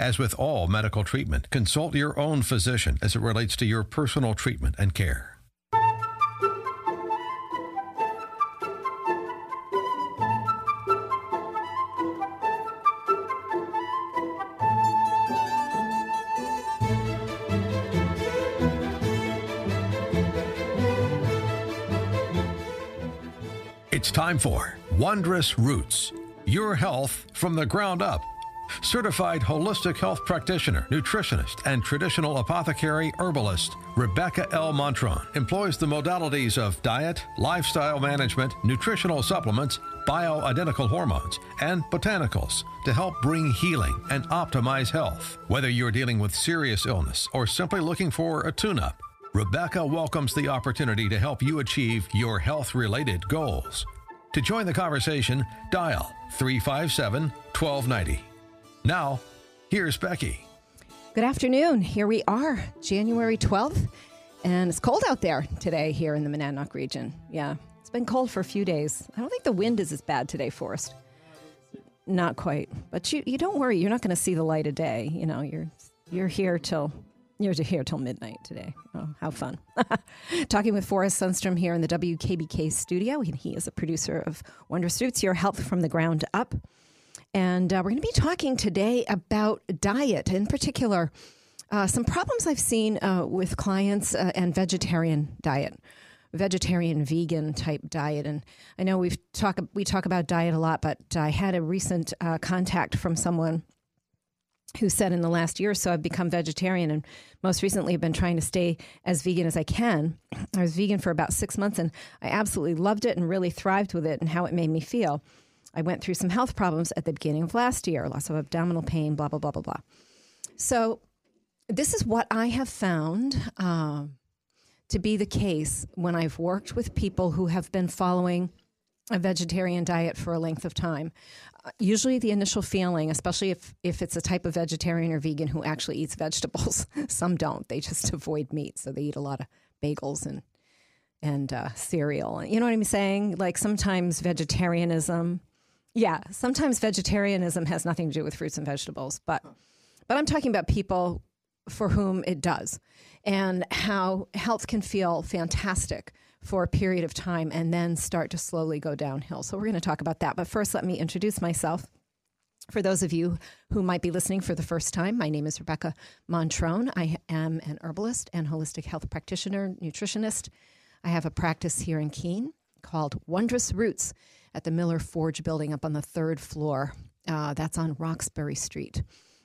As with all medical treatment, consult your own physician as it relates to your personal treatment and care. It's time for Wondrous Roots Your Health from the Ground Up. Certified holistic health practitioner, nutritionist, and traditional apothecary herbalist Rebecca L. Montrone employs the modalities of diet, lifestyle management, nutritional supplements, bioidentical hormones, and botanicals to help bring healing and optimize health. Whether you're dealing with serious illness or simply looking for a tune up, Rebecca welcomes the opportunity to help you achieve your health related goals. To join the conversation, dial 357 1290. Now, here's Becky. Good afternoon. Here we are, January 12th, and it's cold out there today here in the Monadnock region. Yeah, it's been cold for a few days. I don't think the wind is as bad today, Forrest. Not quite, but you, you don't worry. You're not going to see the light of day. You know, you're you're here till you're here till midnight today. Oh, how fun. Talking with Forrest Sundstrom here in the WKBK studio. He is a producer of Wondrous Roots, Your Health from the Ground Up. And uh, we're going to be talking today about diet, in particular, uh, some problems I've seen uh, with clients uh, and vegetarian diet, vegetarian vegan type diet. And I know we've talk we talk about diet a lot, but I had a recent uh, contact from someone who said in the last year or so I've become vegetarian and most recently I've been trying to stay as vegan as I can. I was vegan for about six months and I absolutely loved it and really thrived with it and how it made me feel. I went through some health problems at the beginning of last year, lots of abdominal pain, blah, blah, blah, blah, blah. So this is what I have found uh, to be the case when I've worked with people who have been following a vegetarian diet for a length of time. Uh, usually, the initial feeling, especially if, if it's a type of vegetarian or vegan who actually eats vegetables, some don't. They just avoid meat, so they eat a lot of bagels and and uh, cereal. You know what I'm saying? Like sometimes vegetarianism, yeah, sometimes vegetarianism has nothing to do with fruits and vegetables, but but I'm talking about people for whom it does, and how health can feel fantastic for a period of time and then start to slowly go downhill. So, we're going to talk about that. But first, let me introduce myself. For those of you who might be listening for the first time, my name is Rebecca Montrone. I am an herbalist and holistic health practitioner, nutritionist. I have a practice here in Keene called Wondrous Roots at the Miller Forge building up on the third floor. Uh, that's on Roxbury Street,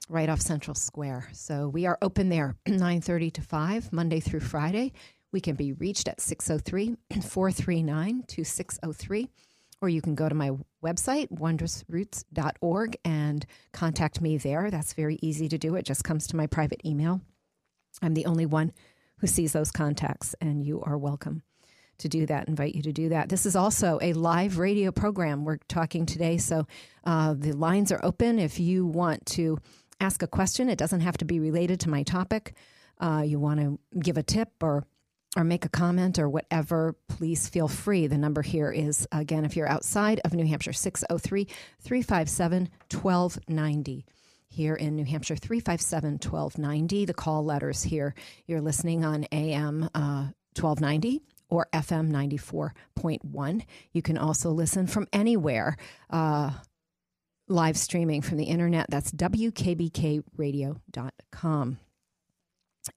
right off Central Square. So we are open there 9:30 to 5 Monday through Friday. We can be reached at 603 439 2603, or you can go to my website, wondrousroots.org, and contact me there. That's very easy to do. It just comes to my private email. I'm the only one who sees those contacts, and you are welcome to do that. Invite you to do that. This is also a live radio program we're talking today, so uh, the lines are open. If you want to ask a question, it doesn't have to be related to my topic. Uh, you want to give a tip or or make a comment or whatever, please feel free. The number here is, again, if you're outside of New Hampshire, 603 357 1290. Here in New Hampshire, 357 1290. The call letters here. You're listening on AM uh, 1290 or FM 94.1. You can also listen from anywhere. Uh, live streaming from the internet. That's WKBKradio.com.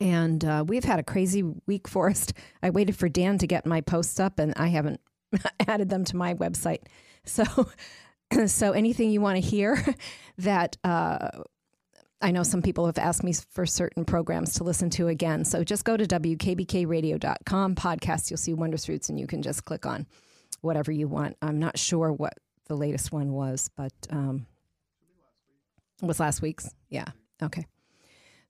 And uh, we've had a crazy week, Forrest. I waited for Dan to get my posts up, and I haven't added them to my website. So, so anything you want to hear that uh, I know some people have asked me for certain programs to listen to again. So just go to wkbkradio.com podcast. You'll see Wondrous Roots, and you can just click on whatever you want. I'm not sure what the latest one was, but um, was last week's. Yeah. Okay.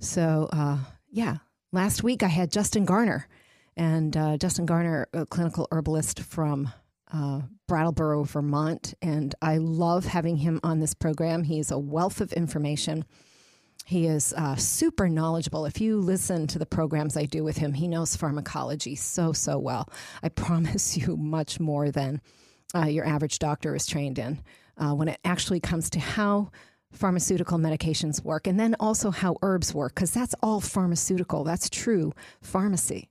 So uh, yeah, last week I had Justin Garner, and uh, Justin Garner, a clinical herbalist from uh, Brattleboro, Vermont, and I love having him on this program. He's a wealth of information. He is uh, super knowledgeable. If you listen to the programs I do with him, he knows pharmacology so, so well. I promise you, much more than uh, your average doctor is trained in. Uh, when it actually comes to how pharmaceutical medications work, and then also how herbs work, because that's all pharmaceutical. That's true pharmacy.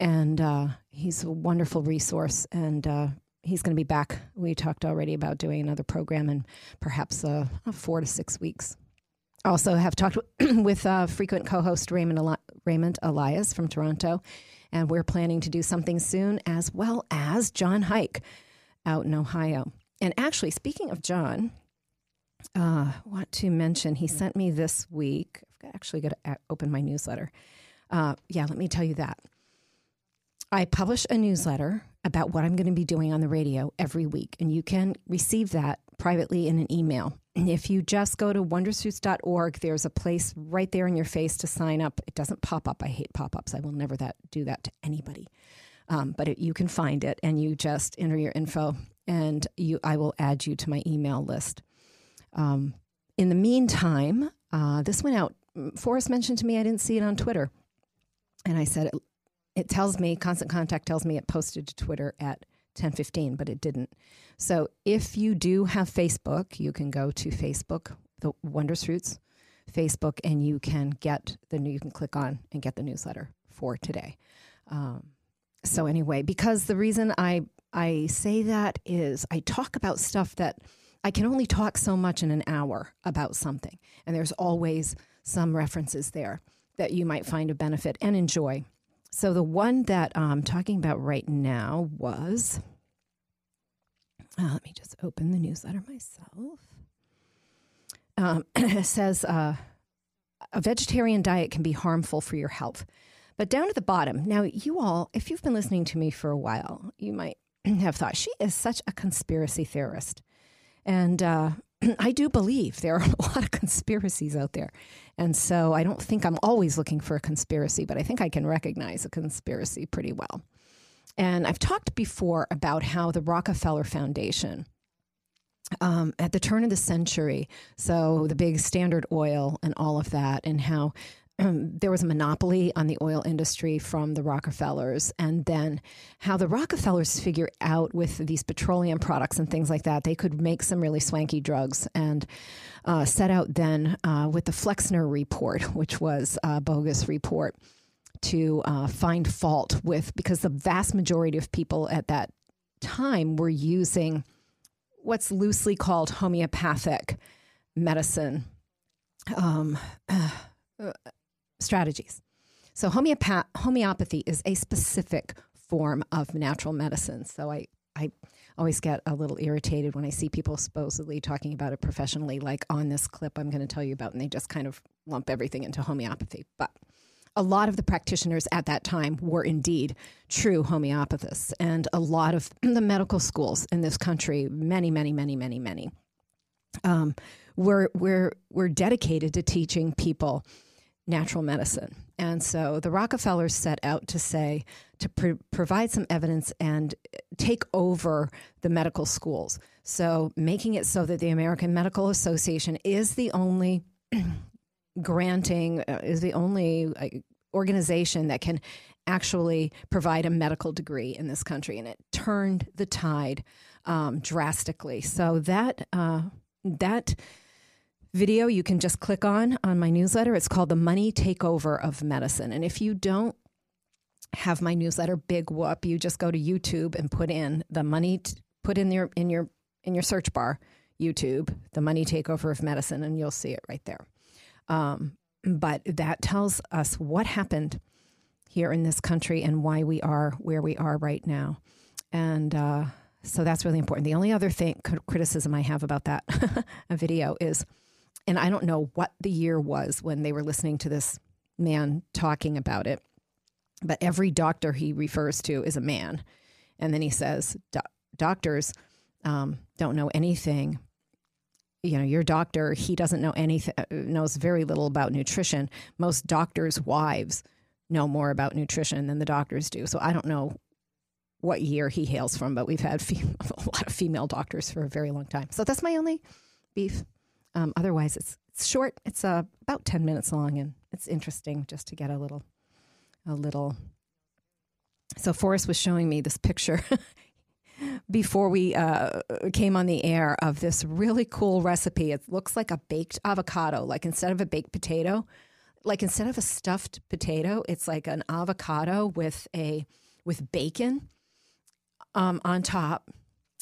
And uh, he's a wonderful resource, and uh, he's going to be back. We talked already about doing another program in perhaps uh, four to six weeks. Also, have talked with uh, frequent co-host Raymond Eli- Raymond Elias from Toronto, and we're planning to do something soon, as well as John Hike out in Ohio. And actually, speaking of John, uh, want to mention he sent me this week. I've actually got to open my newsletter. Uh, yeah, let me tell you that. I publish a newsletter about what I'm going to be doing on the radio every week, and you can receive that privately in an email. If you just go to wondrousroots.org, there's a place right there in your face to sign up. It doesn't pop up. I hate pop ups. I will never that do that to anybody. Um, but it, you can find it, and you just enter your info, and you I will add you to my email list. Um, in the meantime, uh, this went out. Forrest mentioned to me I didn't see it on Twitter, and I said it, it tells me Constant Contact tells me it posted to Twitter at 10:15, but it didn't. So if you do have Facebook, you can go to Facebook, the Wondrous Roots Facebook, and you can get the you can click on and get the newsletter for today. Um, so anyway, because the reason I I say that is I talk about stuff that I can only talk so much in an hour about something. And there's always some references there that you might find a benefit and enjoy. So the one that I'm talking about right now was, uh, let me just open the newsletter myself. Um, it says uh, a vegetarian diet can be harmful for your health. But down at the bottom, now you all, if you've been listening to me for a while, you might have thought she is such a conspiracy theorist. And uh, I do believe there are a lot of conspiracies out there. And so I don't think I'm always looking for a conspiracy, but I think I can recognize a conspiracy pretty well. And I've talked before about how the Rockefeller Foundation, um, at the turn of the century, so the big Standard Oil and all of that, and how there was a monopoly on the oil industry from the Rockefellers, and then how the Rockefellers figure out with these petroleum products and things like that, they could make some really swanky drugs and uh, set out then uh, with the Flexner report, which was a bogus report, to uh, find fault with because the vast majority of people at that time were using what's loosely called homeopathic medicine. Um, strategies. So homeopath- homeopathy is a specific form of natural medicine. So I, I always get a little irritated when I see people supposedly talking about it professionally, like on this clip I'm going to tell you about, and they just kind of lump everything into homeopathy. But a lot of the practitioners at that time were indeed true homeopathists, and a lot of the medical schools in this country, many, many, many, many, many, um, were, were, were dedicated to teaching people natural medicine. And so the Rockefellers set out to say, to pr- provide some evidence and take over the medical schools. So making it so that the American Medical Association is the only granting, uh, is the only uh, organization that can actually provide a medical degree in this country. And it turned the tide um, drastically. So that, uh, that, video you can just click on on my newsletter. It's called The Money Takeover of Medicine. And if you don't have my newsletter, big whoop, you just go to YouTube and put in the money, t- put in your, in your, in your search bar, YouTube, The Money Takeover of Medicine, and you'll see it right there. Um, but that tells us what happened here in this country and why we are where we are right now. And, uh, so that's really important. The only other thing criticism I have about that video is and I don't know what the year was when they were listening to this man talking about it, but every doctor he refers to is a man. And then he says, doctors um, don't know anything. You know, your doctor, he doesn't know anything, uh, knows very little about nutrition. Most doctors' wives know more about nutrition than the doctors do. So I don't know what year he hails from, but we've had a lot of female doctors for a very long time. So that's my only beef. Um, otherwise, it's, it's short. It's uh, about ten minutes long, and it's interesting just to get a little, a little. So Forrest was showing me this picture. before we uh, came on the air of this really cool recipe. It looks like a baked avocado, like instead of a baked potato, like instead of a stuffed potato, it's like an avocado with a with bacon um, on top,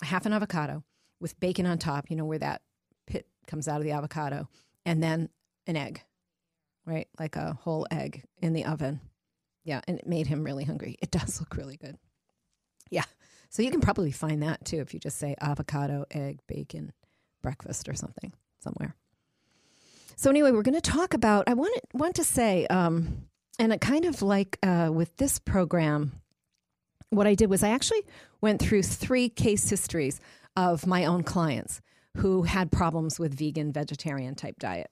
half an avocado with bacon on top. You know where that comes out of the avocado, and then an egg, right? Like a whole egg in the oven. Yeah, and it made him really hungry. It does look really good. Yeah. So you can probably find that too if you just say avocado, egg, bacon, breakfast or something somewhere. So anyway, we're going to talk about. I want to, want to say, um, and it kind of like uh, with this program, what I did was I actually went through three case histories of my own clients who had problems with vegan, vegetarian type diet.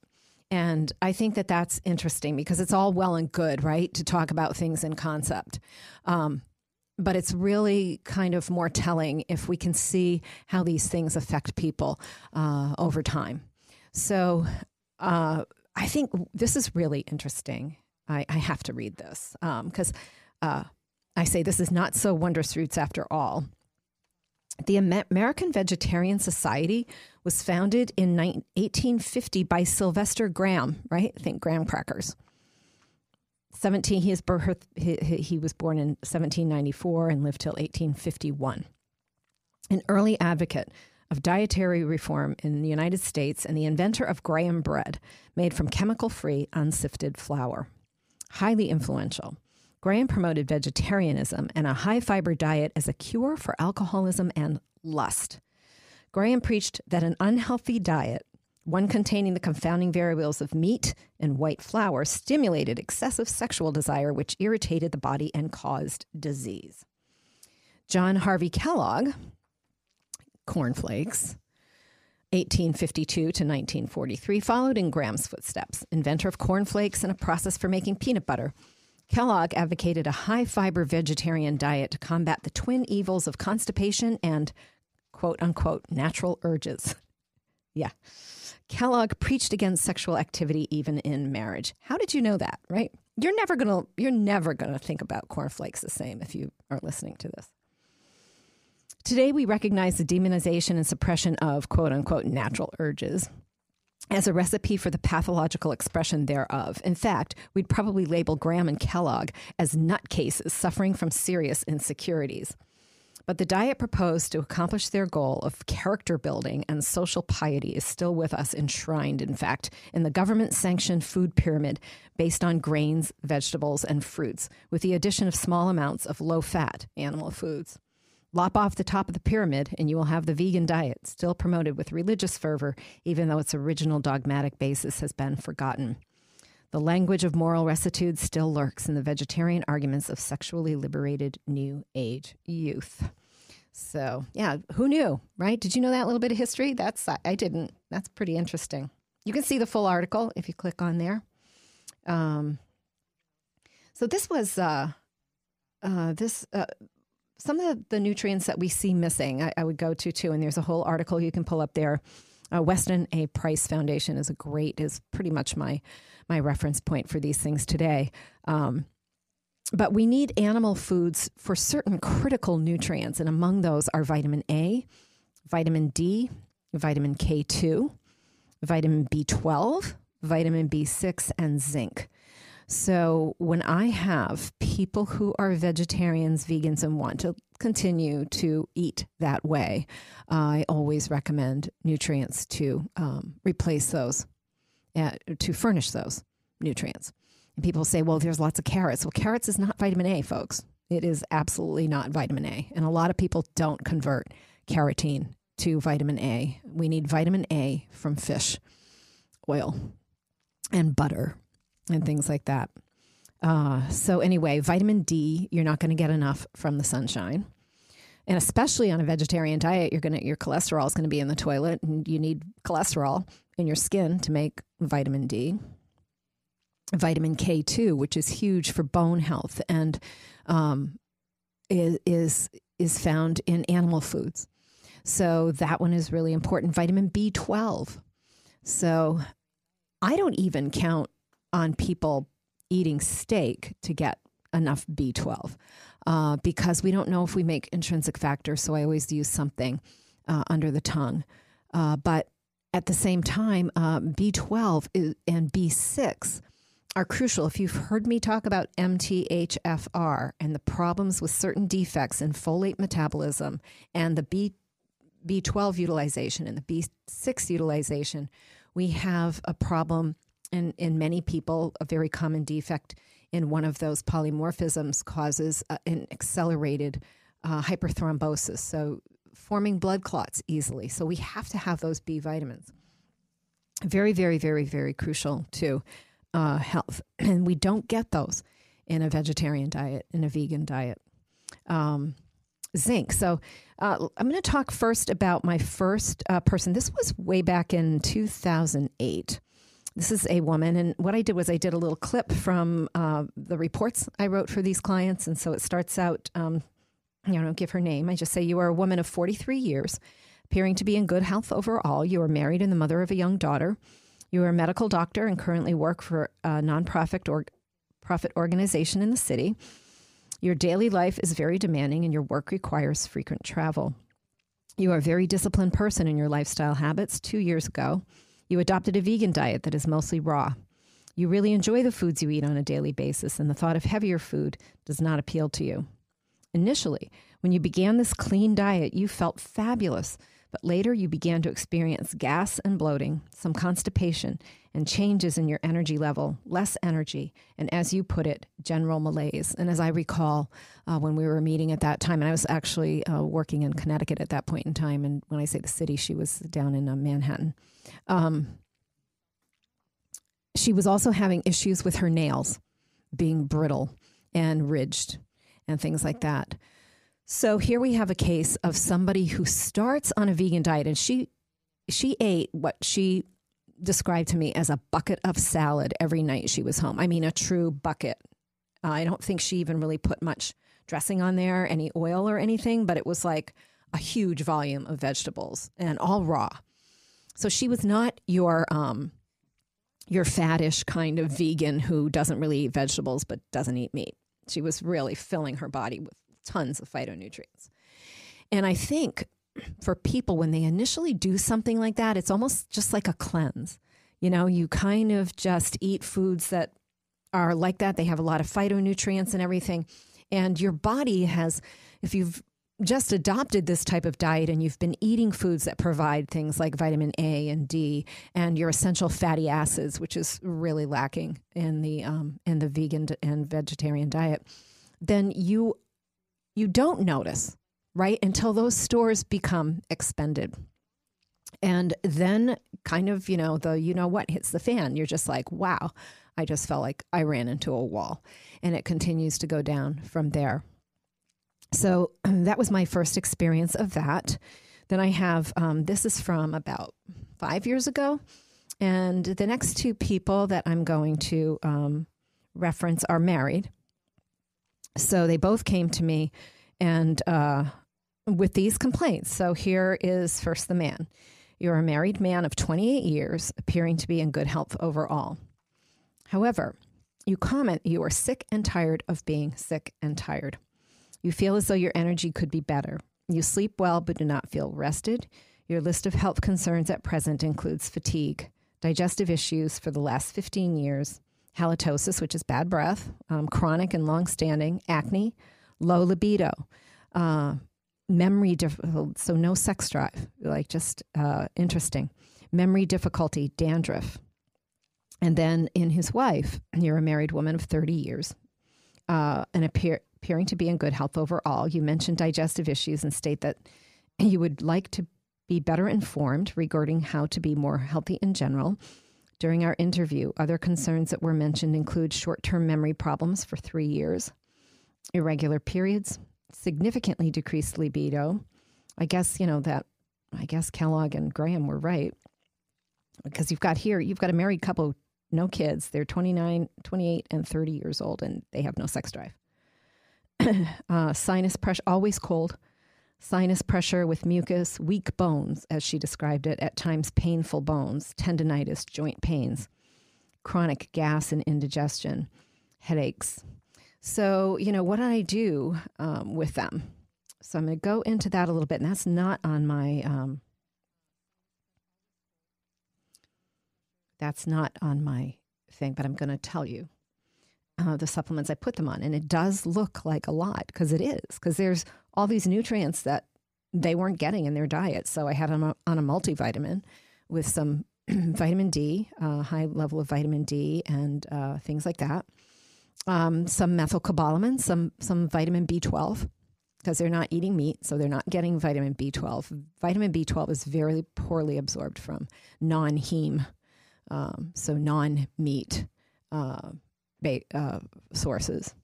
And I think that that's interesting because it's all well and good, right, to talk about things in concept. Um, but it's really kind of more telling if we can see how these things affect people uh, over time. So uh, I think this is really interesting. I, I have to read this because um, uh, I say this is not so wondrous roots after all. The American Vegetarian Society was founded in 1850 by Sylvester Graham, right? I think graham crackers. 17 he, birth, he, he was born in 1794 and lived till 1851. An early advocate of dietary reform in the United States and the inventor of graham bread made from chemical-free unsifted flour. Highly influential. Graham promoted vegetarianism and a high fiber diet as a cure for alcoholism and lust. Graham preached that an unhealthy diet, one containing the confounding variables of meat and white flour, stimulated excessive sexual desire, which irritated the body and caused disease. John Harvey Kellogg, cornflakes, 1852 to 1943, followed in Graham's footsteps, inventor of cornflakes and a process for making peanut butter. Kellogg advocated a high fiber vegetarian diet to combat the twin evils of constipation and quote unquote natural urges. yeah. Kellogg preached against sexual activity even in marriage. How did you know that, right? You're never going to you're never going to think about cornflakes the same if you are listening to this. Today we recognize the demonization and suppression of quote unquote natural urges as a recipe for the pathological expression thereof. In fact, we'd probably label Graham and Kellogg as nutcases suffering from serious insecurities. But the diet proposed to accomplish their goal of character building and social piety is still with us, enshrined, in fact, in the government sanctioned food pyramid based on grains, vegetables, and fruits, with the addition of small amounts of low fat animal foods. Lop off the top of the pyramid, and you will have the vegan diet, still promoted with religious fervor, even though its original dogmatic basis has been forgotten. The language of moral rectitude still lurks in the vegetarian arguments of sexually liberated New Age youth. So, yeah, who knew, right? Did you know that little bit of history? That's I didn't. That's pretty interesting. You can see the full article if you click on there. Um, so this was uh, uh, this uh, some of the nutrients that we see missing, I, I, would go to too. And there's a whole article you can pull up there. Uh, Weston A. Price Foundation is a great, is pretty much my my reference point for these things today. Um, but we need animal foods for certain critical nutrients, and among those are vitamin A, vitamin D, vitamin K2, vitamin B12, vitamin B6, and zinc. So when I have people who are vegetarians, vegans, and want to continue to eat that way, I always recommend nutrients to um, replace those, uh, to furnish those nutrients. And people say, well, there's lots of carrots. Well, carrots is not vitamin A, folks. It is absolutely not vitamin A. And a lot of people don't convert carotene to vitamin A. We need vitamin A from fish oil and butter and things like that. Uh, so, anyway, vitamin D, you're not going to get enough from the sunshine. And especially on a vegetarian diet, you're gonna your cholesterol is going to be in the toilet, and you need cholesterol in your skin to make vitamin D. Vitamin K2, which is huge for bone health, and um, is, is is found in animal foods. So that one is really important. Vitamin B12. So I don't even count on people eating steak to get enough B12 uh, because we don't know if we make intrinsic factors. So I always use something uh, under the tongue. Uh, but at the same time, uh, B12 is, and B6 are crucial. If you've heard me talk about MTHFR and the problems with certain defects in folate metabolism and the B, B12 utilization and the B6 utilization, we have a problem in, in many people, a very common defect in one of those polymorphisms causes uh, an accelerated uh, hyperthrombosis. So, forming blood clots easily. So, we have to have those B vitamins. Very, very, very, very crucial to uh, health. And we don't get those in a vegetarian diet, in a vegan diet. Um, zinc. So, uh, I'm going to talk first about my first uh, person. This was way back in 2008. This is a woman, and what I did was I did a little clip from uh, the reports I wrote for these clients, and so it starts out. Um, you know, give her name. I just say you are a woman of 43 years, appearing to be in good health overall. You are married and the mother of a young daughter. You are a medical doctor and currently work for a nonprofit or profit organization in the city. Your daily life is very demanding and your work requires frequent travel. You are a very disciplined person in your lifestyle habits. Two years ago, you adopted a vegan diet that is mostly raw. You really enjoy the foods you eat on a daily basis, and the thought of heavier food does not appeal to you. Initially, when you began this clean diet, you felt fabulous, but later you began to experience gas and bloating, some constipation, and changes in your energy level, less energy, and as you put it, general malaise. And as I recall, uh, when we were meeting at that time, and I was actually uh, working in Connecticut at that point in time, and when I say the city, she was down in uh, Manhattan. Um, she was also having issues with her nails being brittle and ridged and things like that. So here we have a case of somebody who starts on a vegan diet and she she ate what she described to me as a bucket of salad every night she was home. I mean a true bucket. Uh, I don't think she even really put much dressing on there, any oil or anything, but it was like a huge volume of vegetables and all raw. So she was not your um, your fattish kind of vegan who doesn't really eat vegetables but doesn't eat meat. She was really filling her body with tons of phytonutrients. And I think for people when they initially do something like that, it's almost just like a cleanse. You know, you kind of just eat foods that are like that. They have a lot of phytonutrients and everything. And your body has, if you've just adopted this type of diet and you've been eating foods that provide things like vitamin A and D and your essential fatty acids, which is really lacking in the um, in the vegan and vegetarian diet, then you you don't notice right until those stores become expended. And then kind of, you know, the you know what hits the fan. You're just like, wow, I just felt like I ran into a wall. And it continues to go down from there. So that was my first experience of that. Then I have um, this is from about five years ago. And the next two people that I'm going to um, reference are married. So they both came to me and uh, with these complaints. So here is first the man. You're a married man of 28 years, appearing to be in good health overall. However, you comment you are sick and tired of being sick and tired. You feel as though your energy could be better. You sleep well but do not feel rested. Your list of health concerns at present includes fatigue, digestive issues for the last 15 years, halitosis, which is bad breath, um, chronic and long standing, acne, low libido, uh, memory difficulty, so no sex drive, like just uh, interesting, memory difficulty, dandruff. And then in his wife, you're a married woman of 30 years, uh, and appear, appearing to be in good health overall. You mentioned digestive issues and state that you would like to be better informed regarding how to be more healthy in general. During our interview, other concerns that were mentioned include short term memory problems for three years, irregular periods, significantly decreased libido. I guess, you know, that, I guess Kellogg and Graham were right. Because you've got here, you've got a married couple, no kids. They're 29, 28, and 30 years old, and they have no sex drive. uh, sinus pressure, always cold, sinus pressure with mucus, weak bones, as she described it, at times painful bones, tendonitis, joint pains, chronic gas and indigestion, headaches. So, you know, what did I do um, with them? So I'm going to go into that a little bit, and that's not on my. Um, that's not on my thing, but I'm going to tell you uh, the supplements I put them on, and it does look like a lot because it is because there's all these nutrients that they weren't getting in their diet. So I had them on a multivitamin with some vitamin D, uh, high level of vitamin D, and uh, things like that. Um, some methylcobalamin, some some vitamin B12 because they're not eating meat, so they're not getting vitamin B12. Vitamin B12 is very poorly absorbed from non-heme, um, so non-meat uh, uh, sources.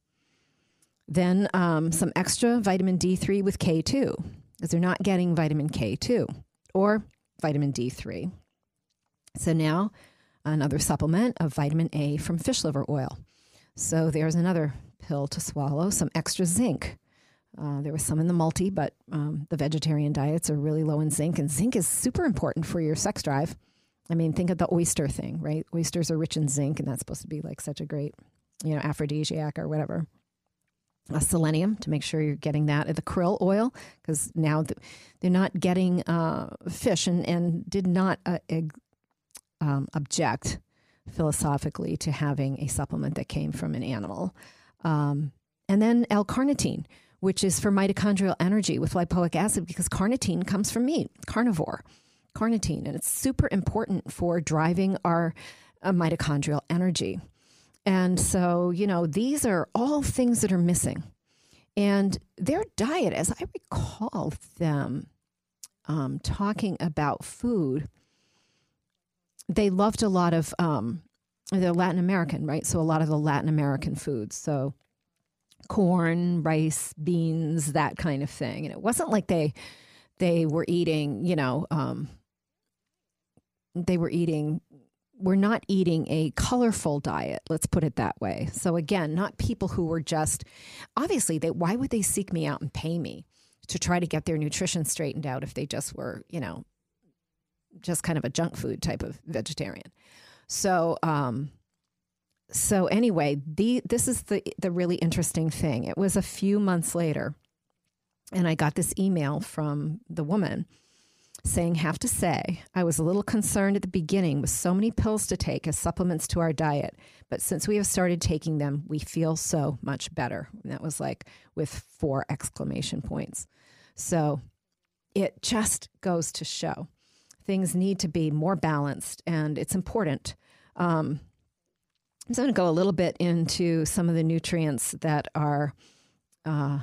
Then um, some extra vitamin D3 with K2 because they're not getting vitamin K2 or vitamin D3. So now another supplement of vitamin A from fish liver oil. So there's another pill to swallow, some extra zinc. Uh, there was some in the multi, but um, the vegetarian diets are really low in zinc, and zinc is super important for your sex drive. I mean, think of the oyster thing, right? Oysters are rich in zinc, and that's supposed to be like such a great, you know, aphrodisiac or whatever selenium to make sure you're getting that. The krill oil, because now they're not getting uh, fish and, and did not uh, um, object philosophically to having a supplement that came from an animal. Um, and then L carnitine, which is for mitochondrial energy with lipoic acid, because carnitine comes from meat, carnivore carnitine, and it's super important for driving our uh, mitochondrial energy. And so, you know, these are all things that are missing. And their diet, as I recall them um, talking about food, they loved a lot of, um, they're Latin American, right? So a lot of the Latin American foods. So corn, rice, beans, that kind of thing. And it wasn't like they, they were eating, you know, um, they were eating we're not eating a colorful diet let's put it that way. So again not people who were just obviously they why would they seek me out and pay me to try to get their nutrition straightened out if they just were you know just kind of a junk food type of vegetarian? So um so anyway the this is the the really interesting thing. It was a few months later and i got this email from the woman saying, Have to say, I was a little concerned at the beginning with so many pills to take as supplements to our diet, but since we have started taking them, we feel so much better. And that was like with four exclamation points. So it just goes to show things need to be more balanced and it's important. Um, I'm going to go a little bit into some of the nutrients that are. Uh,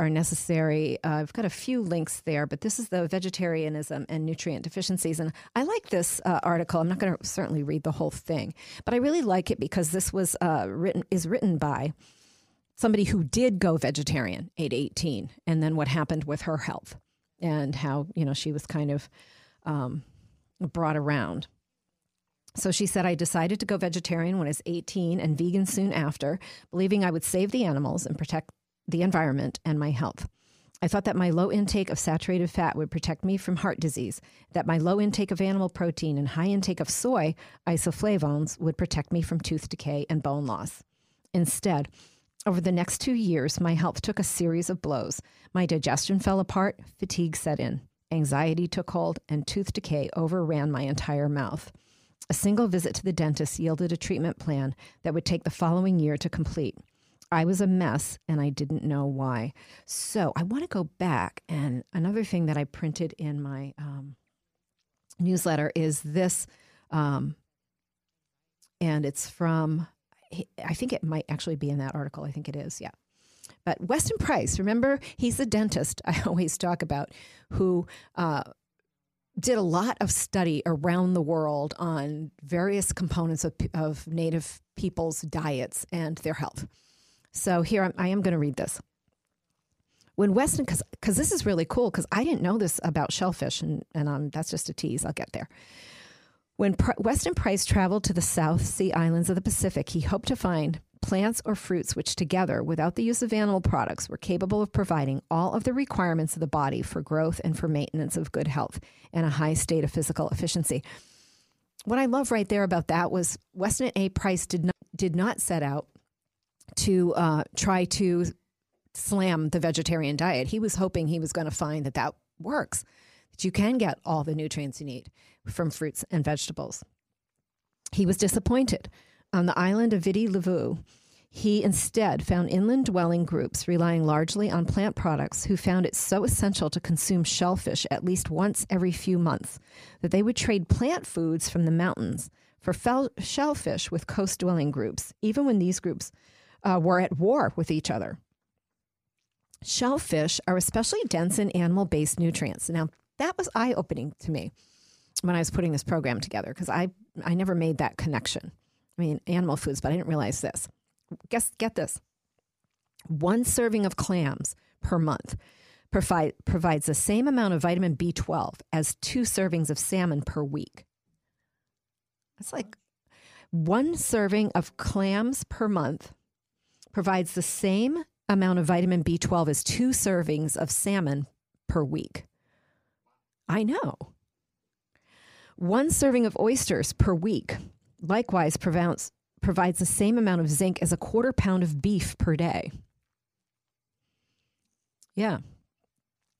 are necessary. Uh, I've got a few links there, but this is the vegetarianism and nutrient deficiencies. And I like this uh, article. I'm not going to certainly read the whole thing, but I really like it because this was uh, written is written by somebody who did go vegetarian at 18, and then what happened with her health and how you know she was kind of um, brought around. So she said, I decided to go vegetarian when I was 18 and vegan soon after, believing I would save the animals and protect the environment, and my health. I thought that my low intake of saturated fat would protect me from heart disease, that my low intake of animal protein and high intake of soy isoflavones would protect me from tooth decay and bone loss. Instead, over the next two years, my health took a series of blows. My digestion fell apart, fatigue set in, anxiety took hold, and tooth decay overran my entire mouth. A single visit to the dentist yielded a treatment plan that would take the following year to complete. I was a mess and I didn't know why. So I want to go back. And another thing that I printed in my um, newsletter is this, um, and it's from, I think it might actually be in that article. I think it is, yeah. But Weston Price, remember, he's the dentist I always talk about who uh, did a lot of study around the world on various components of, of Native people's diets and their health. So here I'm, I am going to read this. When Weston, because this is really cool, because I didn't know this about shellfish, and, and um, that's just a tease. I'll get there. When Pr- Weston Price traveled to the South Sea Islands of the Pacific, he hoped to find plants or fruits which, together, without the use of animal products, were capable of providing all of the requirements of the body for growth and for maintenance of good health and a high state of physical efficiency. What I love right there about that was Weston A. Price did not did not set out to uh, try to slam the vegetarian diet. He was hoping he was going to find that that works, that you can get all the nutrients you need from fruits and vegetables. He was disappointed. On the island of Viti Levu, he instead found inland dwelling groups relying largely on plant products who found it so essential to consume shellfish at least once every few months that they would trade plant foods from the mountains for shellfish with coast dwelling groups, even when these groups uh, were at war with each other. Shellfish are especially dense in animal based nutrients. Now, that was eye opening to me when I was putting this program together because I, I never made that connection. I mean, animal foods, but I didn't realize this. Guess, get this one serving of clams per month provide, provides the same amount of vitamin B12 as two servings of salmon per week. It's like one serving of clams per month provides the same amount of vitamin B12 as two servings of salmon per week. I know. One serving of oysters per week likewise provides, provides the same amount of zinc as a quarter pound of beef per day. Yeah.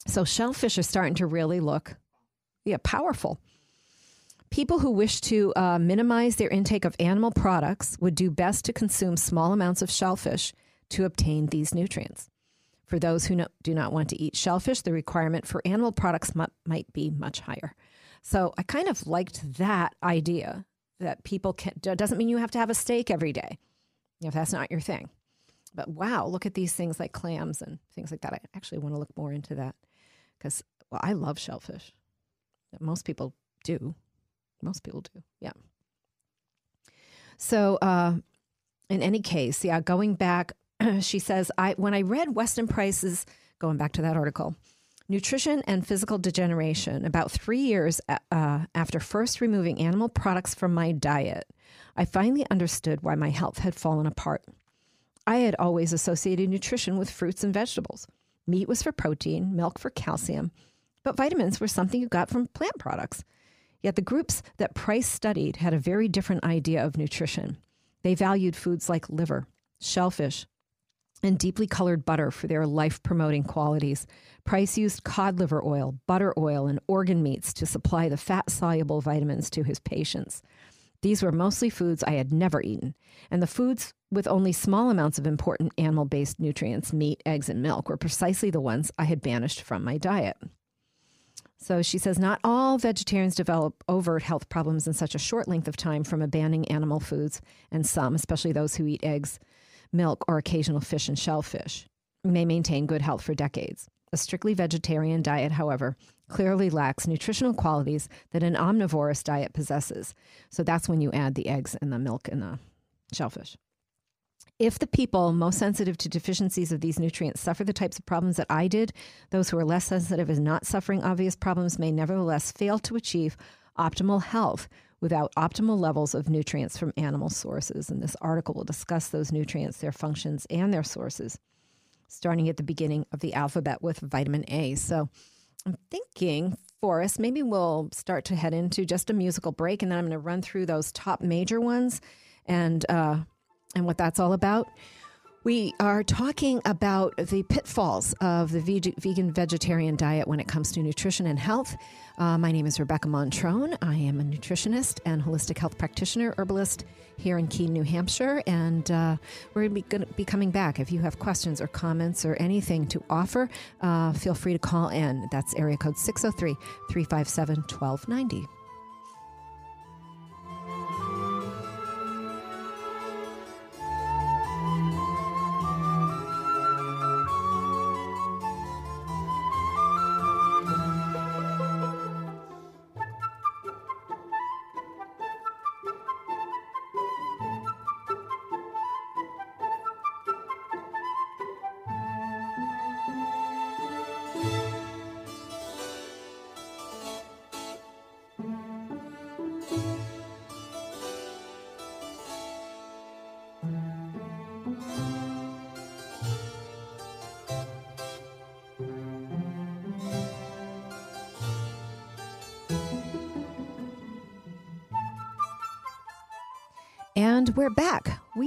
So shellfish are starting to really look yeah, powerful. People who wish to uh, minimize their intake of animal products would do best to consume small amounts of shellfish to obtain these nutrients. For those who no, do not want to eat shellfish, the requirement for animal products m- might be much higher. So I kind of liked that idea that people can, doesn't mean you have to have a steak every day if that's not your thing. But wow, look at these things like clams and things like that. I actually want to look more into that because well, I love shellfish. Most people do. Most people do. Yeah. So, uh, in any case, yeah, going back she says, I when I read Weston Price's, going back to that article, Nutrition and Physical Degeneration, about three years uh, after first removing animal products from my diet, I finally understood why my health had fallen apart. I had always associated nutrition with fruits and vegetables. Meat was for protein, milk for calcium, but vitamins were something you got from plant products. Yet the groups that Price studied had a very different idea of nutrition. They valued foods like liver, shellfish, and deeply colored butter for their life promoting qualities. Price used cod liver oil, butter oil, and organ meats to supply the fat soluble vitamins to his patients. These were mostly foods I had never eaten, and the foods with only small amounts of important animal based nutrients, meat, eggs, and milk, were precisely the ones I had banished from my diet. So she says not all vegetarians develop overt health problems in such a short length of time from abandoning animal foods, and some, especially those who eat eggs, milk, or occasional fish and shellfish may maintain good health for decades. A strictly vegetarian diet, however, clearly lacks nutritional qualities that an omnivorous diet possesses. So that's when you add the eggs and the milk and the shellfish. If the people most sensitive to deficiencies of these nutrients suffer the types of problems that I did, those who are less sensitive and not suffering obvious problems may nevertheless fail to achieve optimal health without optimal levels of nutrients from animal sources. And this article will discuss those nutrients, their functions, and their sources, starting at the beginning of the alphabet with vitamin A. So I'm thinking, Forrest, maybe we'll start to head into just a musical break, and then I'm going to run through those top major ones and uh, and what that's all about. We are talking about the pitfalls of the vegan vegetarian diet when it comes to nutrition and health. Uh, my name is Rebecca Montrone. I am a nutritionist and holistic health practitioner, herbalist here in Keene, New Hampshire. And uh, we're going to be coming back. If you have questions or comments or anything to offer, uh, feel free to call in. That's area code 603 357 1290.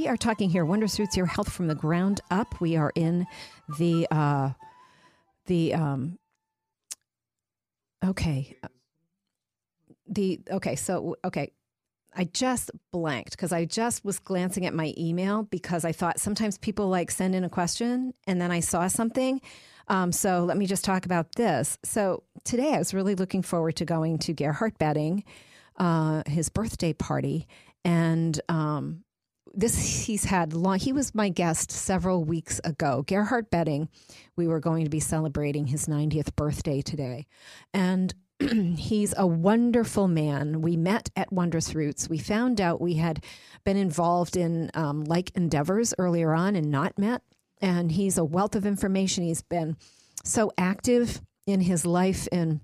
We are talking here Wondrous Roots, your health from the ground up. We are in the uh, the um, okay the okay so okay I just blanked because I just was glancing at my email because I thought sometimes people like send in a question and then I saw something. Um, so let me just talk about this. So today I was really looking forward to going to Gerhard Betting, uh, his birthday party, and um, this he's had long. He was my guest several weeks ago. Gerhard Betting, we were going to be celebrating his 90th birthday today, and he's a wonderful man. We met at Wondrous Roots. We found out we had been involved in um, like endeavors earlier on and not met. And he's a wealth of information. He's been so active in his life in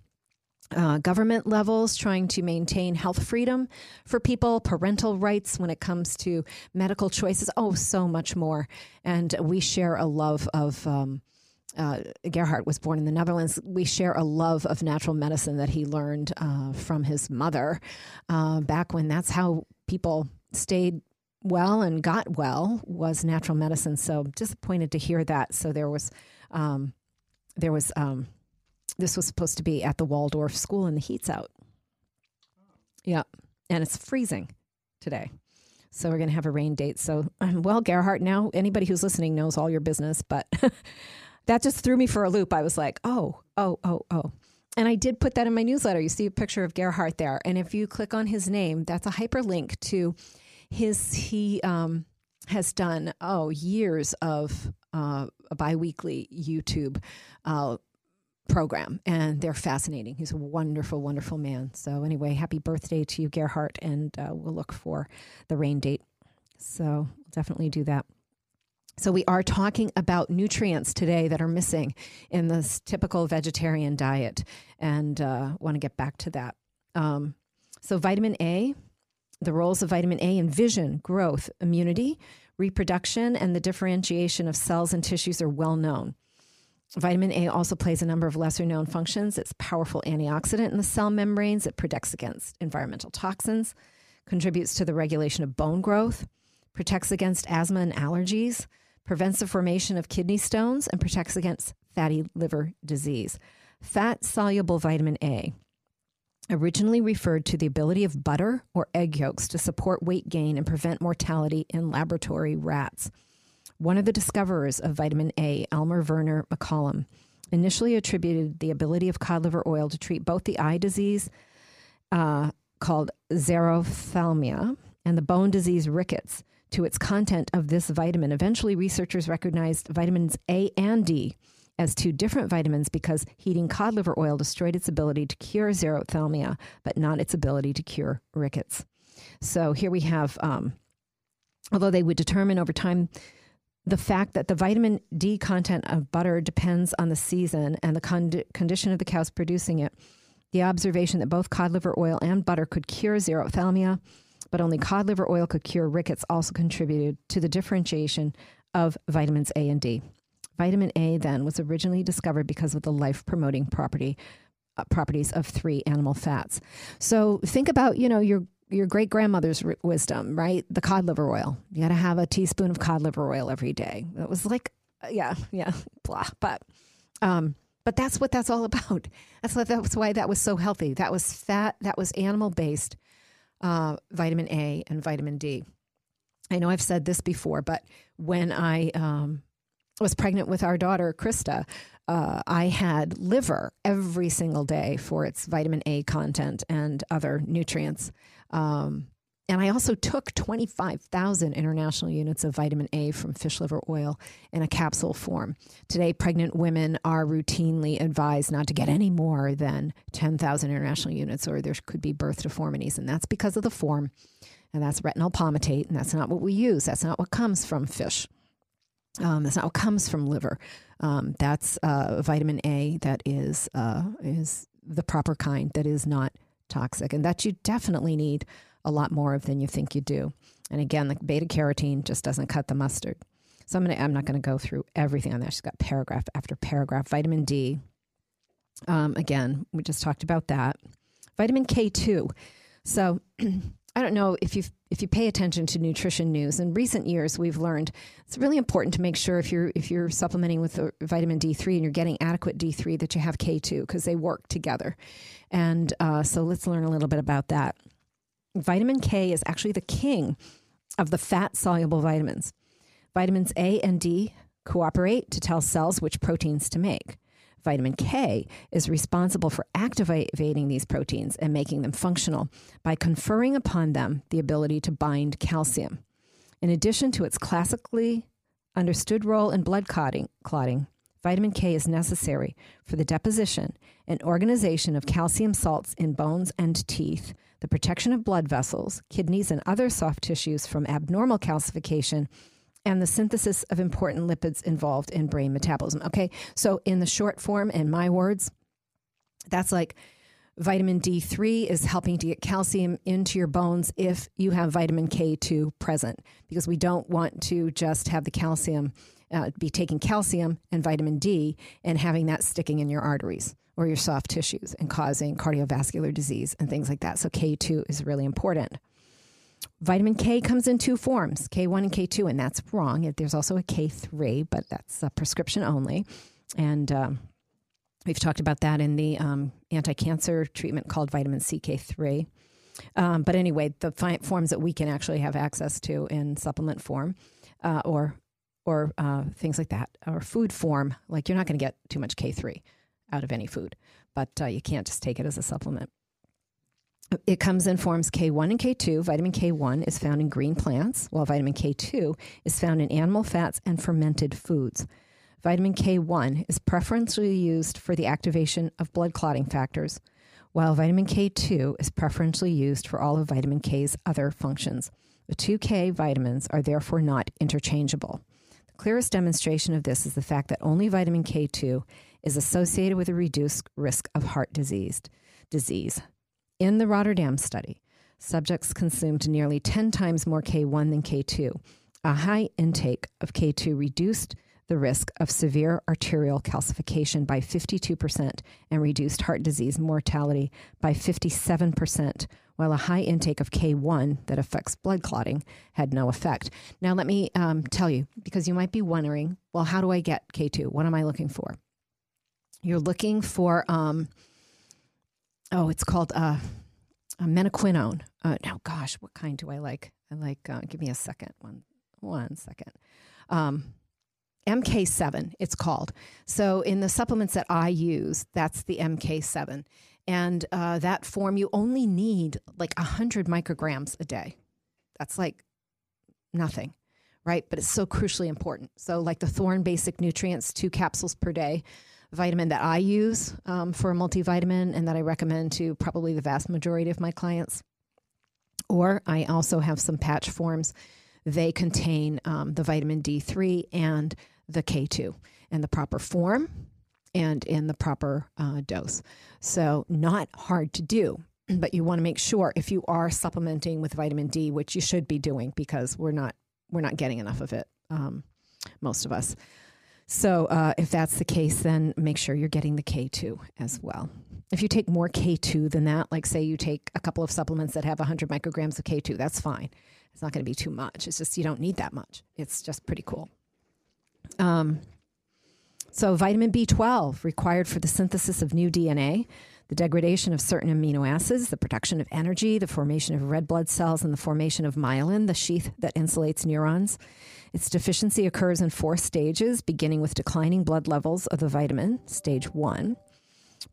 uh, government levels, trying to maintain health freedom for people, parental rights when it comes to medical choices. Oh, so much more. And we share a love of. Um, uh, was born in the Netherlands. We share a love of natural medicine that he learned uh, from his mother uh, back when that's how people stayed well and got well was natural medicine. So disappointed to hear that. So there was, um, there was, um, this was supposed to be at the Waldorf School and the heat's out. Yeah, and it's freezing today. So we're going to have a rain date. So, well, Gerhard, now anybody who's listening knows all your business, but that just threw me for a loop. I was like, oh, oh, oh, oh. And I did put that in my newsletter. You see a picture of Gerhard there. And if you click on his name, that's a hyperlink to his, he um, has done, oh, years of uh, a biweekly YouTube uh, program. And they're fascinating. He's a wonderful, wonderful man. So, anyway, happy birthday to you, Gerhard. And uh, we'll look for the rain date. So, definitely do that. So, we are talking about nutrients today that are missing in this typical vegetarian diet, and uh, want to get back to that. Um, so, vitamin A, the roles of vitamin A in vision, growth, immunity, reproduction, and the differentiation of cells and tissues are well known. Vitamin A also plays a number of lesser known functions. It's powerful antioxidant in the cell membranes, it protects against environmental toxins, contributes to the regulation of bone growth, protects against asthma and allergies prevents the formation of kidney stones, and protects against fatty liver disease. Fat soluble vitamin A originally referred to the ability of butter or egg yolks to support weight gain and prevent mortality in laboratory rats. One of the discoverers of vitamin A, Elmer Verner McCollum, initially attributed the ability of cod liver oil to treat both the eye disease uh, called xerophthalmia and the bone disease rickets to its content of this vitamin. Eventually, researchers recognized vitamins A and D as two different vitamins because heating cod liver oil destroyed its ability to cure xerophthalmia, but not its ability to cure rickets. So here we have, um, although they would determine over time the fact that the vitamin D content of butter depends on the season and the con- condition of the cows producing it, the observation that both cod liver oil and butter could cure xerophthalmia but only cod liver oil could cure rickets also contributed to the differentiation of vitamins A and D. Vitamin A then was originally discovered because of the life promoting property uh, properties of three animal fats. So think about, you know, your your great grandmother's r- wisdom, right? The cod liver oil. You got to have a teaspoon of cod liver oil every day. It was like, uh, yeah, yeah, blah. But, um, but that's what that's all about. That's what that's why that was so healthy. That was fat. That was animal based uh, vitamin A and vitamin D. I know I've said this before, but when I um, was pregnant with our daughter, Krista, uh, I had liver every single day for its vitamin A content and other nutrients. Um, and I also took 25,000 international units of vitamin A from fish liver oil in a capsule form. Today, pregnant women are routinely advised not to get any more than 10,000 international units, or there could be birth deformities. And that's because of the form. And that's retinol palmitate. And that's not what we use. That's not what comes from fish. Um, that's not what comes from liver. Um, that's uh, vitamin A that is, uh, is the proper kind that is not toxic and that you definitely need a lot more of than you think you do. And again, the beta carotene just doesn't cut the mustard. So I'm, gonna, I'm not going to go through everything on that. She's got paragraph after paragraph. Vitamin D, um, again, we just talked about that. Vitamin K2. So I don't know if you if you pay attention to nutrition news in recent years, we've learned it's really important to make sure if you're if you're supplementing with vitamin D3 and you're getting adequate D3 that you have K2 because they work together. And uh, so let's learn a little bit about that. Vitamin K is actually the king of the fat soluble vitamins. Vitamins A and D cooperate to tell cells which proteins to make. Vitamin K is responsible for activating these proteins and making them functional by conferring upon them the ability to bind calcium. In addition to its classically understood role in blood clotting, clotting, vitamin K is necessary for the deposition and organization of calcium salts in bones and teeth, the protection of blood vessels, kidneys, and other soft tissues from abnormal calcification and the synthesis of important lipids involved in brain metabolism. Okay, so in the short form, in my words, that's like vitamin D3 is helping to get calcium into your bones if you have vitamin K2 present, because we don't want to just have the calcium, uh, be taking calcium and vitamin D and having that sticking in your arteries or your soft tissues and causing cardiovascular disease and things like that. So K2 is really important. Vitamin K comes in two forms, K1 and K2, and that's wrong. There's also a K3, but that's a prescription only. And um, we've talked about that in the um, anti cancer treatment called vitamin CK3. Um, but anyway, the fi- forms that we can actually have access to in supplement form uh, or or uh, things like that, or food form, like you're not going to get too much K3 out of any food, but uh, you can't just take it as a supplement. It comes in forms K1 and K2. Vitamin K1 is found in green plants, while vitamin K2 is found in animal fats and fermented foods. Vitamin K1 is preferentially used for the activation of blood clotting factors, while vitamin K2 is preferentially used for all of vitamin K's other functions. The two K vitamins are therefore not interchangeable. The clearest demonstration of this is the fact that only vitamin K2 is associated with a reduced risk of heart disease. disease. In the Rotterdam study, subjects consumed nearly 10 times more K1 than K2. A high intake of K2 reduced the risk of severe arterial calcification by 52% and reduced heart disease mortality by 57%, while a high intake of K1 that affects blood clotting had no effect. Now, let me um, tell you, because you might be wondering, well, how do I get K2? What am I looking for? You're looking for um, oh, it's called uh, a menaquinone. Uh, now, gosh, what kind do I like? I like. Uh, give me a second. One, one second. Um, MK7, it's called. So in the supplements that I use, that's the MK7. And uh, that form, you only need like 100 micrograms a day. That's like nothing, right? But it's so crucially important. So, like the Thorne Basic Nutrients, two capsules per day vitamin that I use um, for a multivitamin and that I recommend to probably the vast majority of my clients. Or I also have some patch forms. They contain um, the vitamin D3 and the K2 in the proper form and in the proper uh, dose. So, not hard to do, but you want to make sure if you are supplementing with vitamin D, which you should be doing because we're not we're not getting enough of it, um, most of us. So, uh, if that's the case, then make sure you're getting the K2 as well. If you take more K2 than that, like say you take a couple of supplements that have 100 micrograms of K2, that's fine. It's not going to be too much. It's just you don't need that much. It's just pretty cool. Um, so, vitamin B12 required for the synthesis of new DNA, the degradation of certain amino acids, the production of energy, the formation of red blood cells, and the formation of myelin, the sheath that insulates neurons. Its deficiency occurs in four stages, beginning with declining blood levels of the vitamin, stage one,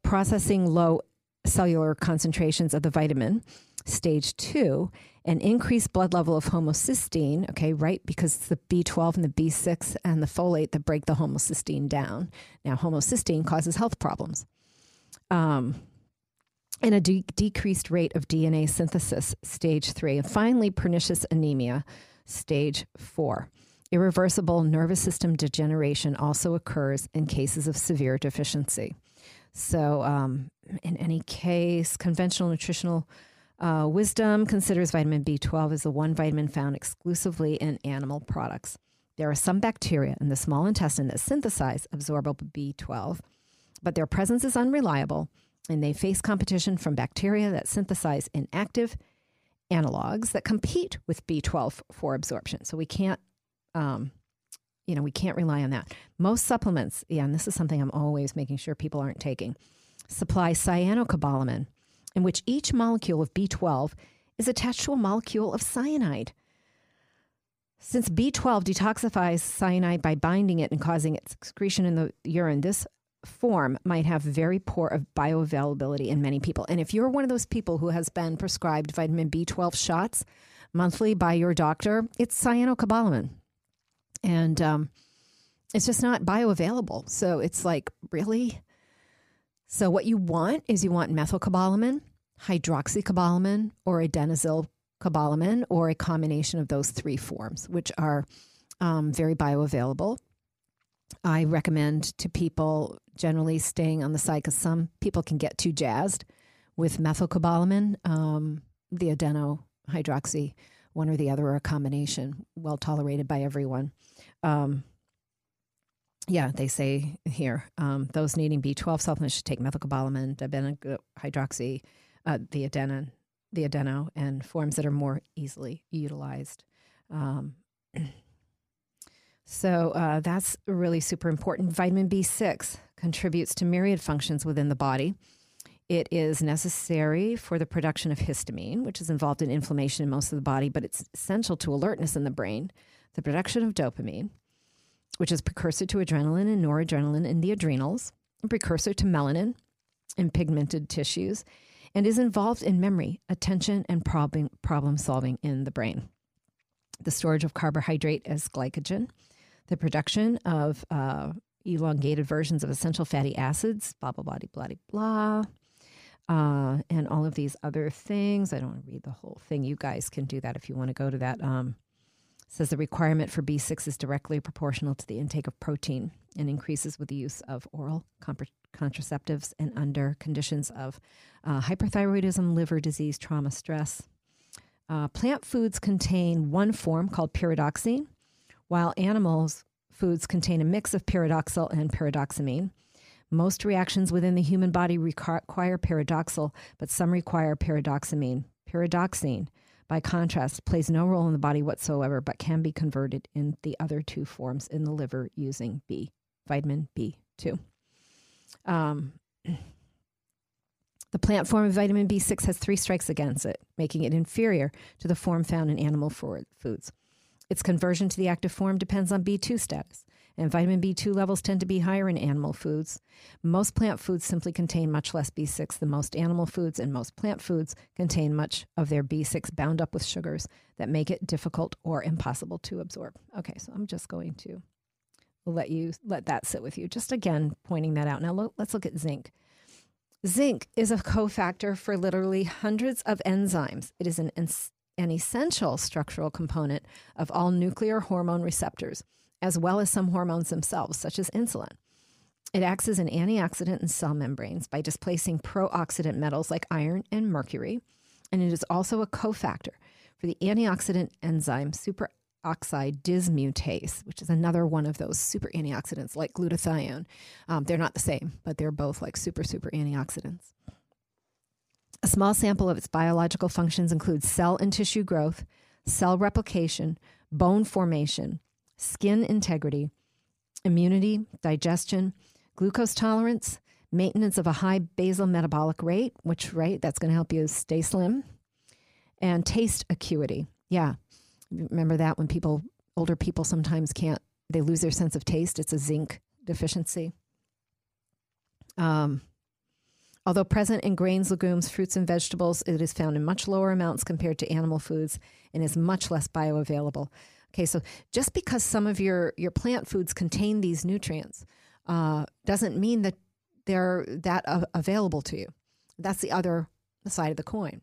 processing low cellular concentrations of the vitamin, stage two, an increased blood level of homocysteine, okay, right? Because it's the B12 and the B6 and the folate that break the homocysteine down. Now, homocysteine causes health problems. Um, and a de- decreased rate of DNA synthesis, stage three. And finally, pernicious anemia, stage four. Irreversible nervous system degeneration also occurs in cases of severe deficiency. So, um, in any case, conventional nutritional uh, wisdom considers vitamin B12 as the one vitamin found exclusively in animal products. There are some bacteria in the small intestine that synthesize absorbable B12, but their presence is unreliable and they face competition from bacteria that synthesize inactive analogs that compete with B12 for absorption. So we can't, um, you know, we can't rely on that. Most supplements, yeah, and this is something I'm always making sure people aren't taking, supply cyanocobalamin, in which each molecule of B12 is attached to a molecule of cyanide. Since B12 detoxifies cyanide by binding it and causing its excretion in the urine, this form might have very poor bioavailability in many people. And if you're one of those people who has been prescribed vitamin B12 shots monthly by your doctor, it's cyanocobalamin. And um, it's just not bioavailable. So it's like, really? So what you want is you want methylcobalamin, hydroxycobalamin, or adenosylcobalamin, or a combination of those three forms, which are um, very bioavailable. I recommend to people generally staying on the side because some people can get too jazzed with methylcobalamin, um, the adeno hydroxy, one or the other, or a combination, well tolerated by everyone. Um, yeah, they say here um, those needing B12 supplements should take methylcobalamin, dibeno hydroxy, uh, the adenin, the adeno, and forms that are more easily utilized. Um, so uh, that's really super important. Vitamin B6 contributes to myriad functions within the body. It is necessary for the production of histamine, which is involved in inflammation in most of the body, but it's essential to alertness in the brain, the production of dopamine, which is precursor to adrenaline and noradrenaline in the adrenals, precursor to melanin in pigmented tissues, and is involved in memory, attention, and problem, problem solving in the brain. The storage of carbohydrate as glycogen, the production of uh, elongated versions of essential fatty acids, blah, blah, blah, blah, blah, uh, and all of these other things. I don't want to read the whole thing. You guys can do that if you want to go to that. Um, says the requirement for B6 is directly proportional to the intake of protein and increases with the use of oral contraceptives and under conditions of uh, hyperthyroidism, liver disease, trauma, stress. Uh, plant foods contain one form called pyridoxine, while animals foods contain a mix of pyridoxal and pyridoxamine. Most reactions within the human body require pyridoxal, but some require pyridoxamine. Pyridoxine, by contrast, plays no role in the body whatsoever, but can be converted in the other two forms in the liver using B, vitamin B2. Um, the plant form of vitamin B6 has three strikes against it, making it inferior to the form found in animal foods. Its conversion to the active form depends on B2 status, and vitamin B2 levels tend to be higher in animal foods. Most plant foods simply contain much less B6 than most animal foods, and most plant foods contain much of their B6 bound up with sugars that make it difficult or impossible to absorb. Okay, so I'm just going to let you let that sit with you. Just again pointing that out. Now lo- let's look at zinc. Zinc is a cofactor for literally hundreds of enzymes. It is an an essential structural component of all nuclear hormone receptors, as well as some hormones themselves, such as insulin. It acts as an antioxidant in cell membranes by displacing pro-oxidant metals like iron and mercury, and it is also a cofactor for the antioxidant enzyme superoxide dismutase, which is another one of those super antioxidants like glutathione. Um, they're not the same, but they're both like super, super antioxidants. A small sample of its biological functions includes cell and tissue growth, cell replication, bone formation, skin integrity, immunity, digestion, glucose tolerance, maintenance of a high basal metabolic rate, which, right, that's going to help you stay slim, and taste acuity. Yeah. Remember that when people, older people sometimes can't, they lose their sense of taste. It's a zinc deficiency. Um, Although present in grains, legumes, fruits, and vegetables, it is found in much lower amounts compared to animal foods and is much less bioavailable. Okay, so just because some of your, your plant foods contain these nutrients uh, doesn't mean that they're that uh, available to you. That's the other side of the coin.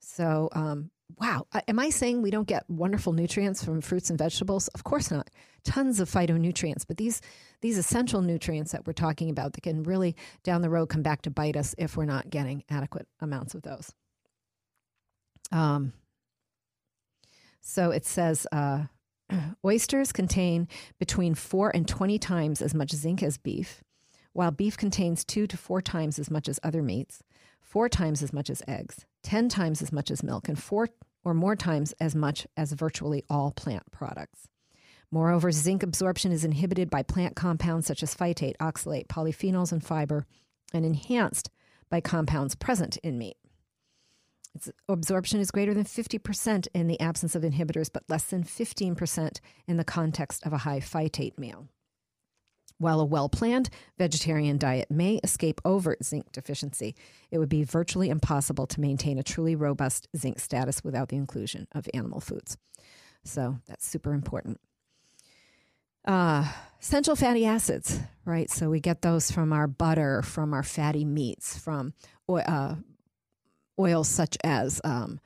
So, um, wow, am I saying we don't get wonderful nutrients from fruits and vegetables? Of course not. Tons of phytonutrients, but these these essential nutrients that we're talking about that can really down the road come back to bite us if we're not getting adequate amounts of those. Um, so it says uh, oysters contain between four and 20 times as much zinc as beef, while beef contains two to four times as much as other meats, four times as much as eggs, 10 times as much as milk, and four or more times as much as virtually all plant products. Moreover, zinc absorption is inhibited by plant compounds such as phytate, oxalate, polyphenols, and fiber, and enhanced by compounds present in meat. Its absorption is greater than 50% in the absence of inhibitors, but less than 15% in the context of a high phytate meal. While a well planned vegetarian diet may escape overt zinc deficiency, it would be virtually impossible to maintain a truly robust zinc status without the inclusion of animal foods. So that's super important. Uh, essential fatty acids, right? So we get those from our butter, from our fatty meats, from uh, oils such as um,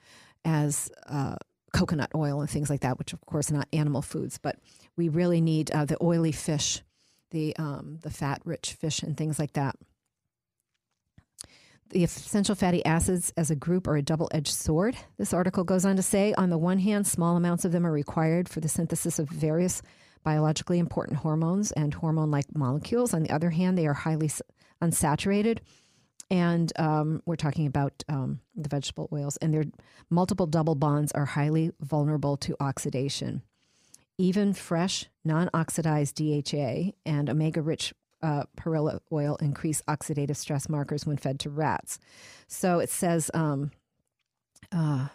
as uh, coconut oil and things like that, which of course are not animal foods, but we really need uh, the oily fish, the um, the fat rich fish, and things like that. The essential fatty acids as a group are a double edged sword. This article goes on to say on the one hand, small amounts of them are required for the synthesis of various biologically important hormones and hormone like molecules. On the other hand, they are highly unsaturated. And um, we're talking about um, the vegetable oils, and their multiple double bonds are highly vulnerable to oxidation. Even fresh, non oxidized DHA and omega rich uh, perilla oil increase oxidative stress markers when fed to rats. So it says um, uh,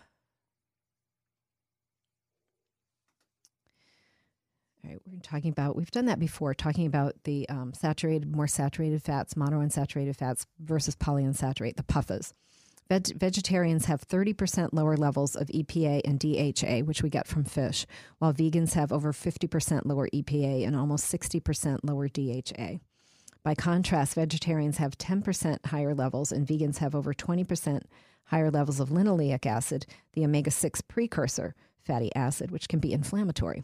We're talking about, we've done that before, talking about the um, saturated, more saturated fats, monounsaturated fats versus polyunsaturated, the PUFAs. Veg- vegetarians have 30% lower levels of EPA and DHA, which we get from fish, while vegans have over 50% lower EPA and almost 60% lower DHA. By contrast, vegetarians have 10% higher levels, and vegans have over 20% higher levels of linoleic acid, the omega 6 precursor fatty acid, which can be inflammatory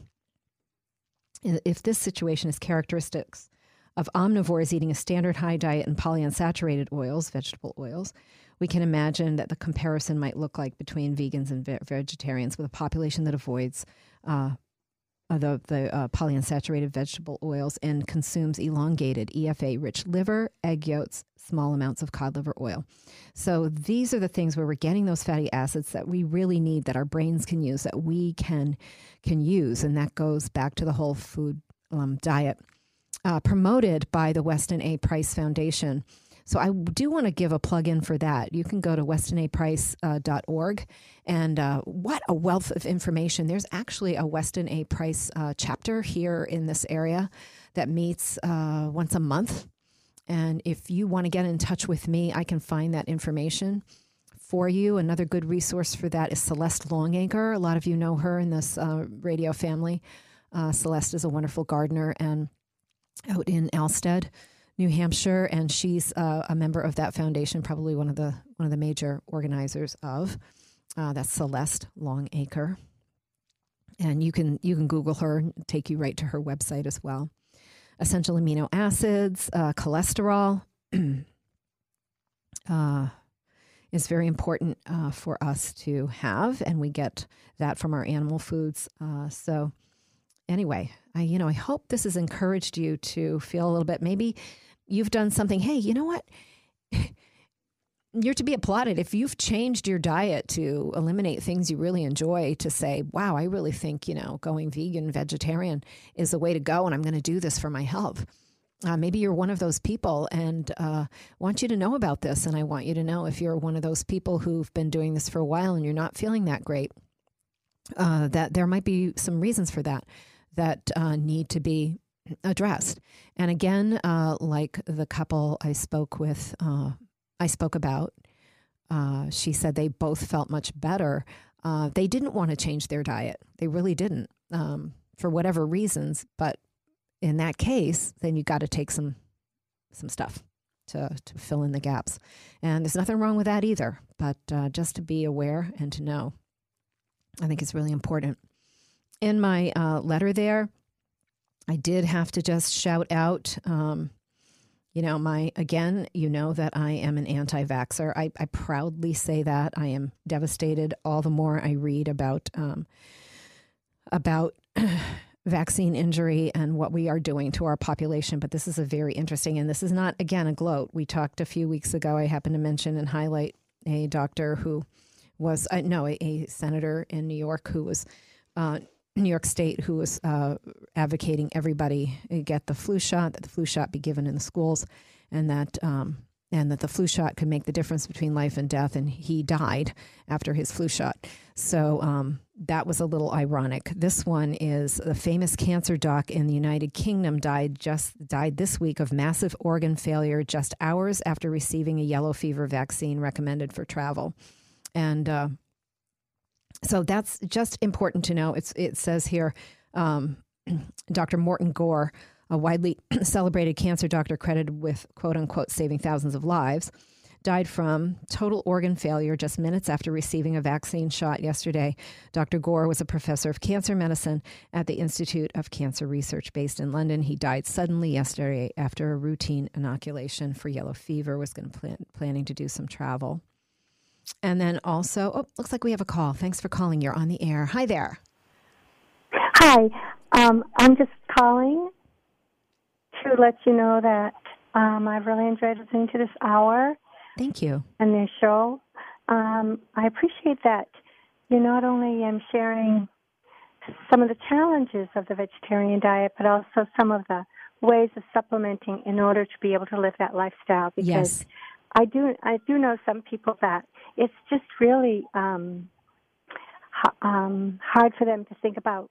if this situation is characteristics of omnivores eating a standard high diet in polyunsaturated oils, vegetable oils, we can imagine that the comparison might look like between vegans and ve- vegetarians with a population that avoids uh, the, the uh, polyunsaturated vegetable oils and consumes elongated EFA rich liver, egg yolks, small amounts of cod liver oil. So these are the things where we're getting those fatty acids that we really need, that our brains can use, that we can can use, and that goes back to the whole food um, diet uh, promoted by the Weston A. Price Foundation. So I do want to give a plug in for that. You can go to westonaprice.org uh, and uh, what a wealth of information. There's actually a Weston A. Price uh, chapter here in this area that meets uh, once a month. And if you want to get in touch with me, I can find that information for you. Another good resource for that is Celeste Longacre. A lot of you know her in this uh, radio family. Uh, Celeste is a wonderful gardener and out in Alstead. New Hampshire, and she's uh, a member of that foundation, probably one of the one of the major organizers of. Uh, that's Celeste Longacre, and you can you can Google her, take you right to her website as well. Essential amino acids, uh, cholesterol. Uh, is very important uh, for us to have, and we get that from our animal foods. Uh, so, anyway, I you know I hope this has encouraged you to feel a little bit maybe you've done something, hey, you know what? You're to be applauded if you've changed your diet to eliminate things you really enjoy to say, wow, I really think, you know, going vegan, vegetarian is the way to go, and I'm going to do this for my health. Uh, maybe you're one of those people and uh, want you to know about this. And I want you to know if you're one of those people who've been doing this for a while and you're not feeling that great, uh, that there might be some reasons for that that uh, need to be addressed. And again, uh, like the couple I spoke with, uh, I spoke about, uh, she said they both felt much better. Uh, they didn't want to change their diet. They really didn't, um, for whatever reasons. But in that case, then you got to take some some stuff to to fill in the gaps. And there's nothing wrong with that either. But uh, just to be aware and to know, I think it's really important. In my uh, letter there, I did have to just shout out, um, you know, my, again, you know that I am an anti vaxxer. I, I, proudly say that. I am devastated all the more I read about, um, about, vaccine injury and what we are doing to our population. But this is a very interesting, and this is not, again, a gloat. We talked a few weeks ago, I happened to mention and highlight a doctor who was uh, no a, a, senator in New York who was uh, New York State who was uh, advocating everybody get the flu shot, that the flu shot be given in the schools, and that um, and that the flu shot could make the difference between life and death. And he died after his flu shot. So um, that was a little ironic. This one is the famous cancer doc in the United Kingdom died just died this week of massive organ failure just hours after receiving a yellow fever vaccine recommended for travel. And uh, so that's just important to know. It's, it says here, um, Dr. Martin Gore a widely celebrated cancer doctor credited with quote unquote saving thousands of lives, died from total organ failure just minutes after receiving a vaccine shot yesterday. Dr. Gore was a professor of cancer medicine at the Institute of Cancer Research based in London. He died suddenly yesterday after a routine inoculation for yellow fever, was going plan, planning to do some travel. And then also, oh, looks like we have a call. Thanks for calling. You're on the air. Hi there. Hi. Um, I'm just calling to let you know that um, I've really enjoyed listening to this hour. Thank you. And this show. Um, I appreciate that you not only am sharing some of the challenges of the vegetarian diet, but also some of the ways of supplementing in order to be able to live that lifestyle. Because yes. I do, I do know some people that it's just really um, um, hard for them to think about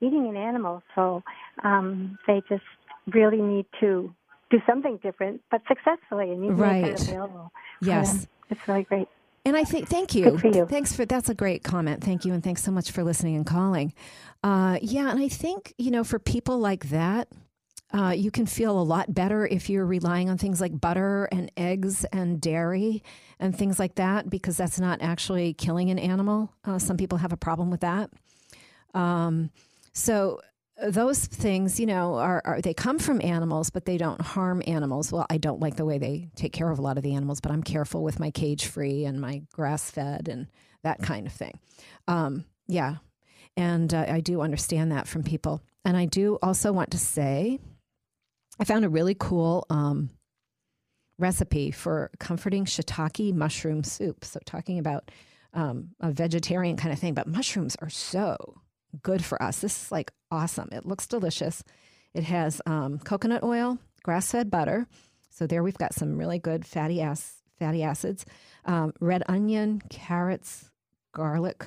eating an animal, so um, they just really need to do something different, but successfully, and you right. make that available. Yes, it's really great. And I think, thank you. For you. Thanks for that's a great comment. Thank you, and thanks so much for listening and calling. Uh, yeah, and I think you know for people like that, uh, you can feel a lot better if you're relying on things like butter and eggs and dairy and things like that because that's not actually killing an animal. Uh, some people have a problem with that. Um, so those things, you know, are, are, they come from animals, but they don't harm animals. Well, I don't like the way they take care of a lot of the animals, but I'm careful with my cage free and my grass fed and that kind of thing. Um, yeah, and uh, I do understand that from people, and I do also want to say, I found a really cool um, recipe for comforting shiitake mushroom soup. So talking about um, a vegetarian kind of thing, but mushrooms are so good for us. This is like awesome. It looks delicious. It has um, coconut oil, grass fed butter. So there we've got some really good fatty, ass, fatty acids, um, red onion, carrots, garlic,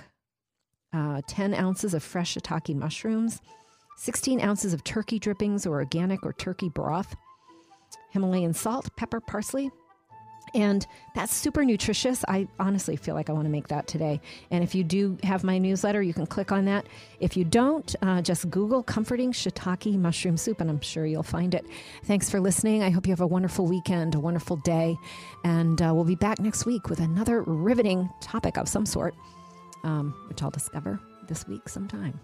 uh, 10 ounces of fresh shiitake mushrooms, 16 ounces of turkey drippings or organic or turkey broth, Himalayan salt, pepper, parsley, and that's super nutritious. I honestly feel like I want to make that today. And if you do have my newsletter, you can click on that. If you don't, uh, just Google comforting shiitake mushroom soup, and I'm sure you'll find it. Thanks for listening. I hope you have a wonderful weekend, a wonderful day. And uh, we'll be back next week with another riveting topic of some sort, um, which I'll discover this week sometime.